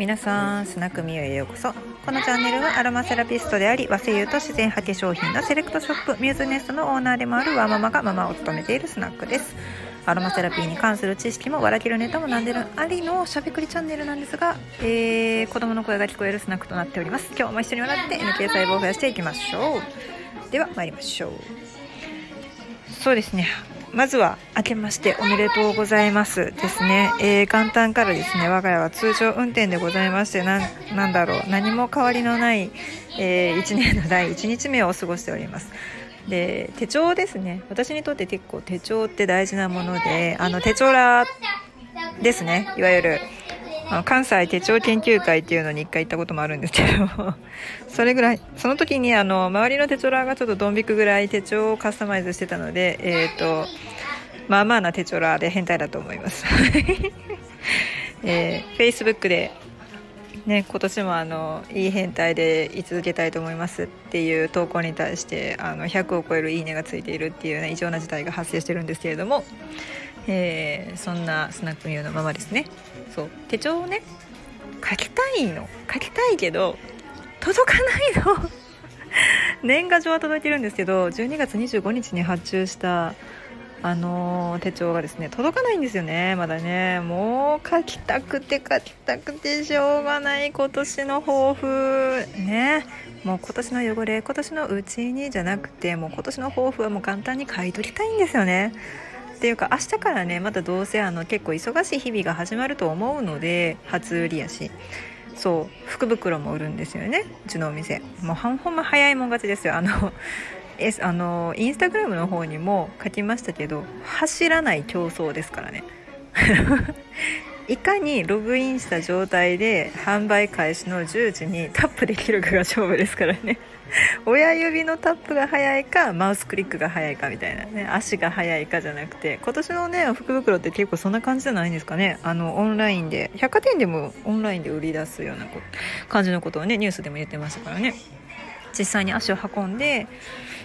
皆さんスナックミュへようこそ。このチャンネルはアロマセラピストであり和製油と自然派化粧品のセレクトショップミューズネストのオーナーでもあるワーママがママを務めているスナックです。アロマセラピーに関する知識も笑けるネタもなんでるありのしゃべくりチャンネルなんですが、えー、子供の声が聞こえるスナックとなっております。今日も一緒に笑って NK 細胞を増やしていきましょう。では参りましょう。そうですね。まずは明けましておめでとうございますですね、えー、元旦からですね我が家は通常運転でございましてななんだろう何も変わりのない、えー、1年の第1日目を過ごしております。で手帳ですね。私にとって結構手帳って大事なものであの手帳らですね。いわゆる関西手帳研究会っていうのに一回行ったこともあるんですけど それぐらいその時にあの周りの手帳らがちょっとドン引くぐらい手帳をカスタマイズしてたのでえっ、ー、とまあまあな手帳らで変態だと思います。えー、Facebook でね、今年もあのいい変態で居続けたいと思いますっていう投稿に対してあの100を超える「いいね」がついているっていう、ね、異常な事態が発生してるんですけれども、えー、そんなスナックミューのままですね。そう。手帳をね書きたいの。書きたいけど届かないの。年賀状は届いてるんですけど12月25日に発注したあの、手帳がですね届かないんですよね。まだね。もう書きたくて書きたくてしょうがない。今年の抱負。ね。もう今年の汚れ今年のうちにじゃなくてもう今年の抱負はもう簡単に買い取りたいんですよね。っていうか明日からねまたどうせあの結構忙しい日々が始まると思うので初売りやし。そう福袋も売るんですよねうちのお店。もうほんま早いもん勝ちですよ。あの あのインスタグラムの方にも書きましたけど走らない競争ですからね。いかにログインした状態で販売開始の10時にタップできるかが勝負ですからね。親指のタップが速いかマウスクリックが速いかみたいなね。足が速いかじゃなくて今年のね福袋って結構そんな感じじゃないんですかね。あのオンラインで百貨店でもオンラインで売り出すような感じのことをねニュースでも言ってましたからね。実際に足を運んで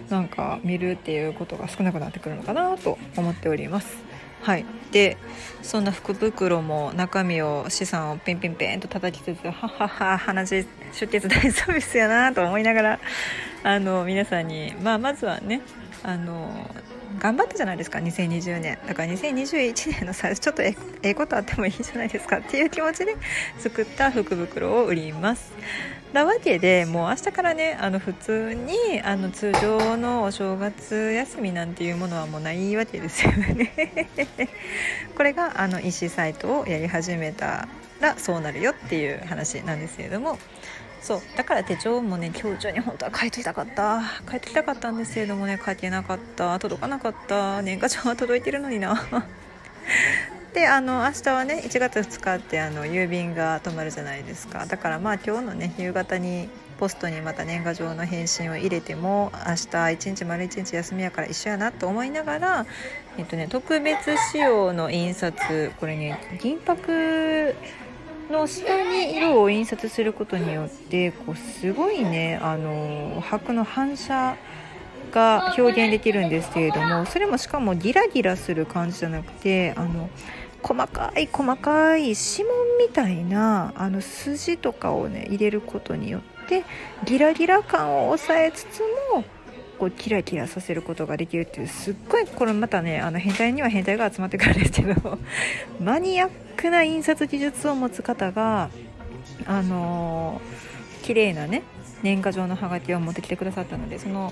なんか見るっていうことが少なくなってくるのかなと思っております。はい、でそんな福袋も中身を資産をピンピンピンと叩きつつははは鼻血出血大サービスやなと思いながらあの皆さんに、まあ、まずはねあの頑張ったじゃないですか2020年。だから2021年の最初ちょっとええことあってもいいじゃないですかっていう気持ちで作った福袋を売ります。なわけでもう明日からねあの普通にあの通常のお正月休みなんていうものはもうないわけですよね。これがあの EC サイトをやり始めたらそうなるよっていう話なんですけれども。そう。だから手帳もね今日中に本当は書いときたかった。書いときたかったんですけれどもね書けなかった。届かなかった。年賀状は届いてるのにな。であの明日はね1月2日ってあの郵便が止まるじゃないですか。だからまあ今日のね夕方にポストにまた年賀状の返信を入れても明日一日丸一日休みやから一緒やなと思いながら、えっとね、特別仕様の印刷これね銀箔の下に色を印刷することによってこうすごいねあの箔の反射が表現できるんですけれどもそれもしかもギラギラする感じじゃなくてあの細かい細かい指紋みたいなあの筋とかをね入れることによってギラギラ感を抑えつつもこうキラキラさせることができるっていうすっごいこれまたねあの変態には変態が集まってくるんですけど マニアックな印刷技術を持つ方があのー、綺麗なね年賀状のハガキを持ってきてくださったのでその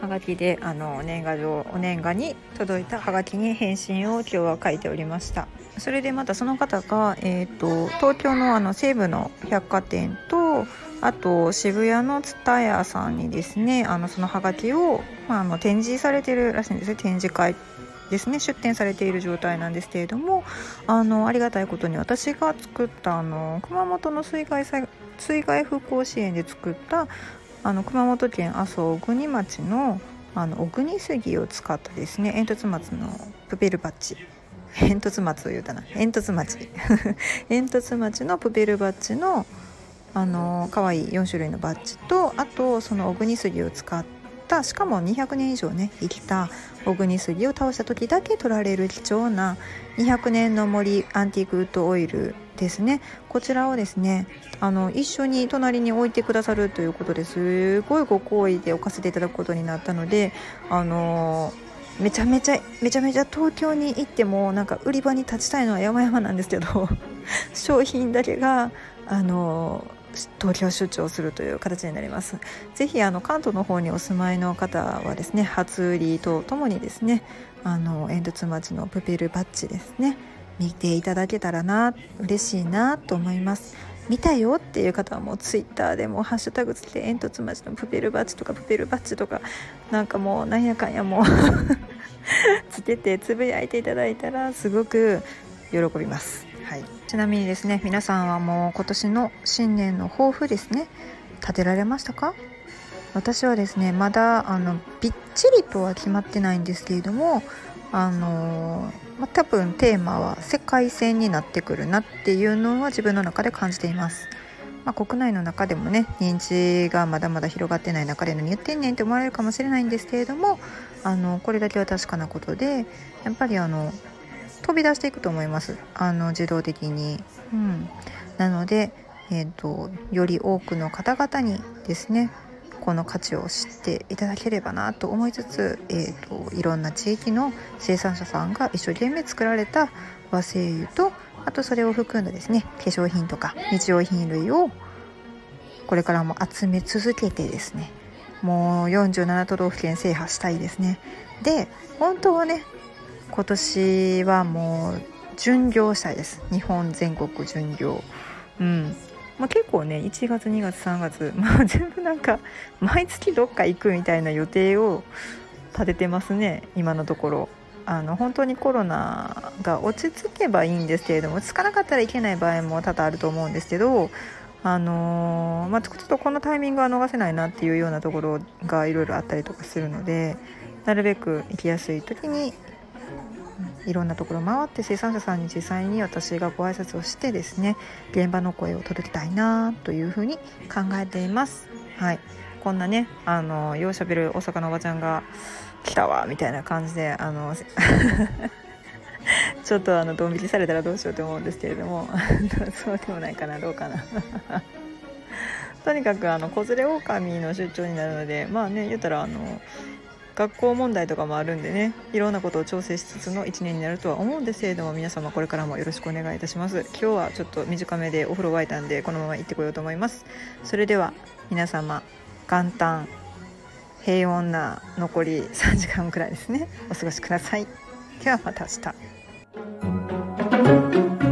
ハガキであの年賀状お年賀に届いたハガキに返信を今日は書いておりました。それでまたその方が、えーと、東京のあの西部の百貨店とあと渋谷の蔦屋さんにですねあのそのハガキを、まあ、あの展示されてるらしいんですね。展示会ですね。出展されている状態なんですけれどもあのありがたいことに私が作ったあの熊本の水害水害復興支援で作ったあの熊本県阿蘇小国町のあの小国杉を使ったですね煙突松のプペルバッジ 煙突松を言うたな。煙突町。煙突町のプペルバッジのあの可愛い4種類のバッジとあとその小国杉を使ったたしかも200年以上ね生きた小国杉を倒した時だけ取られる貴重な200年の森アンティークウッドオイルですね。こちらをですねあの一緒に隣に置いてくださるということですごいご好意で置かせていただくことになったのであのめちゃめちゃめちゃめちゃ東京に行ってもなんか売り場に立ちたいのは山々なんですけど 商品だけがあの東京出張するという形になります。ぜひあの関東の方にお住まいの方はですね初売りとともにですねあの煙突町のプペルバッジですね見ていただけたらな嬉しいなと思います。見たよっていう方はもうツイッターでもハッシュタグつけて煙突町のプペルバッジとかプペルバッジとかなんかもうなんやかんやもう つけてつぶやいていただいたらすごく喜びます。はい、ちなみにですね皆さんはもう今年の新年の抱負ですね立てられましたか？私はですねまだあのびっちりとは決まってないんですけれどもあのまあ、多分テーマは世界戦になってくるなっていうのは自分の中で感じています。まあ、国内の中でもね認知がまだまだ広がってない中で何言ってんねんって思われるかもしれないんですけれどもあのこれだけは確かなことでやっぱりあの飛び出していくと思います。あの自動的に。うん、なので、えーと、より多くの方々にですねこの価値を知っていただければなと思いつつ、えーと、いろんな地域の生産者さんが一生懸命作られた和製油とあとそれを含んだですね化粧品とか日用品類をこれからも集め続けてですねもう47都道府県制覇したいですね。で本当はね今年はもう巡業したいです。日本全国巡業。うん。まあ、結構ね1月2月3月、まあ、全部なんか毎月どっか行くみたいな予定を立ててますね。今のところ。あの本当にコロナが落ち着けばいいんですけれども落ち着かなかったらいけない場合も多々あると思うんですけどあのー、まあ、ちょっとこのタイミングは逃せないなっていうようなところがいろいろあったりとかするのでなるべく行きやすい時にいろんなところ回って生産者さんに実際に私がご挨拶をしてですね現場の声を届けたいなというふうに考えています。はいこんなねあのようしゃべる大阪のおばちゃんが来たわみたいな感じであの ちょっとあのドン引きされたらどうしようと思うんですけれども そうでもないかなどうかな とにかくあの子連れ狼の出張になるのでまあね言ったらあの学校問題とかもあるんでねいろんなことを調整しつつの1年になるとは思うんですけれども皆様これからもよろしくお願いいたします。今日はちょっと短めでお風呂沸いたんでこのまま行ってこようと思います。それでは皆様元旦平穏な残り3時間くらいですね。お過ごしください。ではまた明日。